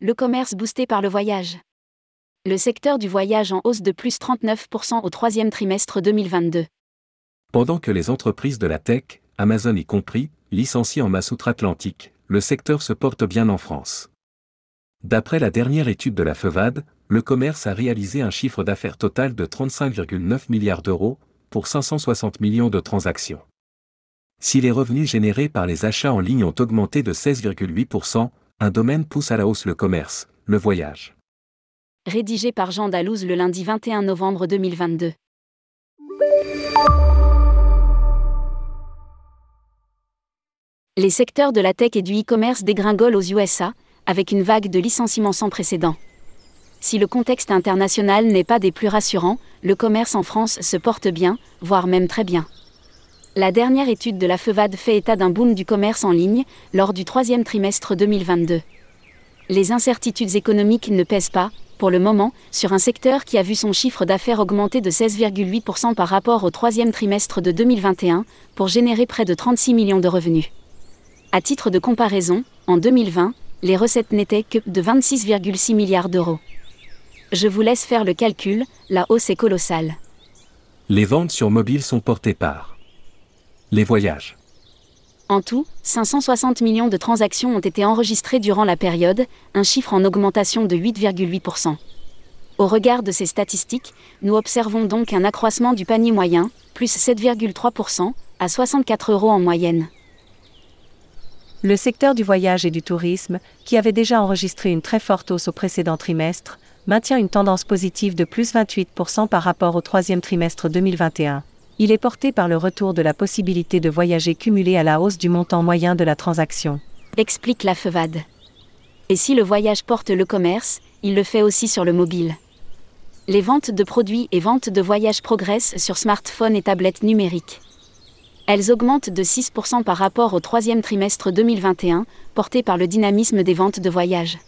Le commerce boosté par le voyage. Le secteur du voyage en hausse de plus 39% au troisième trimestre 2022. Pendant que les entreprises de la tech, Amazon y compris, licencient en masse outre-Atlantique, le secteur se porte bien en France. D'après la dernière étude de la FEVAD, le commerce a réalisé un chiffre d'affaires total de 35,9 milliards d'euros, pour 560 millions de transactions. Si les revenus générés par les achats en ligne ont augmenté de 16,8%, un domaine pousse à la hausse le commerce, le voyage. Rédigé par Jean Dalouse le lundi 21 novembre 2022. Les secteurs de la tech et du e-commerce dégringolent aux USA, avec une vague de licenciements sans précédent. Si le contexte international n'est pas des plus rassurants, le commerce en France se porte bien, voire même très bien. La dernière étude de la FEVAD fait état d'un boom du commerce en ligne lors du troisième trimestre 2022. Les incertitudes économiques ne pèsent pas, pour le moment, sur un secteur qui a vu son chiffre d'affaires augmenter de 16,8% par rapport au troisième trimestre de 2021, pour générer près de 36 millions de revenus. À titre de comparaison, en 2020, les recettes n'étaient que de 26,6 milliards d'euros. Je vous laisse faire le calcul, la hausse est colossale. Les ventes sur mobile sont portées par les voyages. En tout, 560 millions de transactions ont été enregistrées durant la période, un chiffre en augmentation de 8,8%. Au regard de ces statistiques, nous observons donc un accroissement du panier moyen, plus 7,3%, à 64 euros en moyenne. Le secteur du voyage et du tourisme, qui avait déjà enregistré une très forte hausse au précédent trimestre, maintient une tendance positive de plus 28% par rapport au troisième trimestre 2021. Il est porté par le retour de la possibilité de voyager cumulé à la hausse du montant moyen de la transaction. Explique la FEVAD. Et si le voyage porte le commerce, il le fait aussi sur le mobile. Les ventes de produits et ventes de voyages progressent sur smartphones et tablettes numériques. Elles augmentent de 6% par rapport au troisième trimestre 2021, porté par le dynamisme des ventes de voyages.